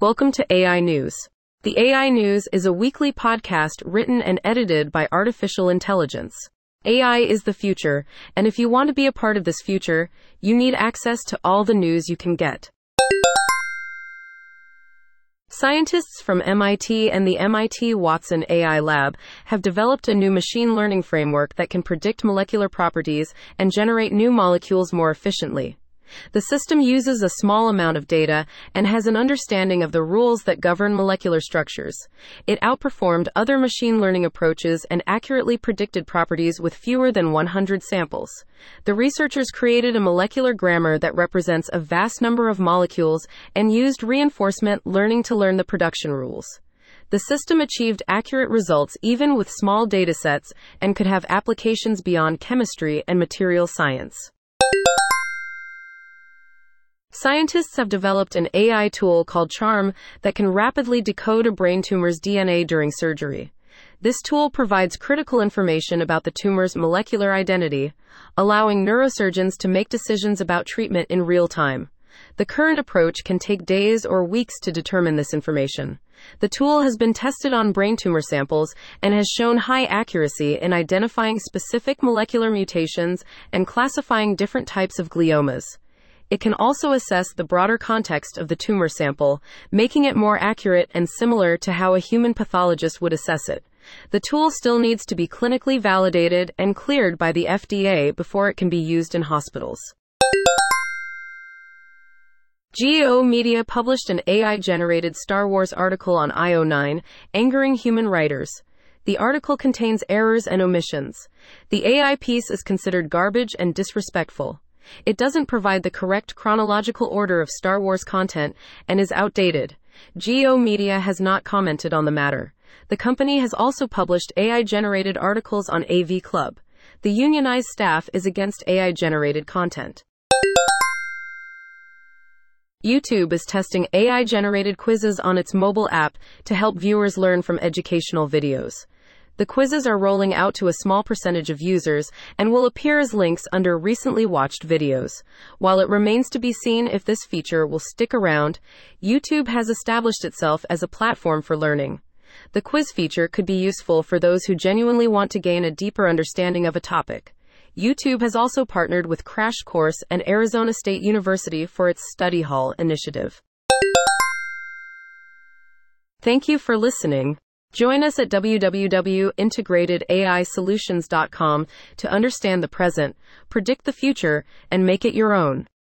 Welcome to AI News. The AI News is a weekly podcast written and edited by artificial intelligence. AI is the future, and if you want to be a part of this future, you need access to all the news you can get. Scientists from MIT and the MIT Watson AI Lab have developed a new machine learning framework that can predict molecular properties and generate new molecules more efficiently. The system uses a small amount of data and has an understanding of the rules that govern molecular structures. It outperformed other machine learning approaches and accurately predicted properties with fewer than 100 samples. The researchers created a molecular grammar that represents a vast number of molecules and used reinforcement learning to learn the production rules. The system achieved accurate results even with small datasets and could have applications beyond chemistry and material science. Scientists have developed an AI tool called CHARM that can rapidly decode a brain tumor's DNA during surgery. This tool provides critical information about the tumor's molecular identity, allowing neurosurgeons to make decisions about treatment in real time. The current approach can take days or weeks to determine this information. The tool has been tested on brain tumor samples and has shown high accuracy in identifying specific molecular mutations and classifying different types of gliomas. It can also assess the broader context of the tumor sample, making it more accurate and similar to how a human pathologist would assess it. The tool still needs to be clinically validated and cleared by the FDA before it can be used in hospitals. G/O Media published an AI generated Star Wars article on IO9, angering human writers. The article contains errors and omissions. The AI piece is considered garbage and disrespectful. It doesn't provide the correct chronological order of Star Wars content and is outdated. G/O Media has not commented on the matter. The company has also published AI generated articles on AV Club. The unionized staff is against AI generated content. YouTube is testing AI generated quizzes on its mobile app to help viewers learn from educational videos. The quizzes are rolling out to a small percentage of users and will appear as links under recently watched videos. While it remains to be seen if this feature will stick around, YouTube has established itself as a platform for learning. The quiz feature could be useful for those who genuinely want to gain a deeper understanding of a topic. YouTube has also partnered with Crash Course and Arizona State University for its Study Hall initiative. Thank you for listening. Join us at www.integratedAIsolutions.com to understand the present, predict the future, and make it your own.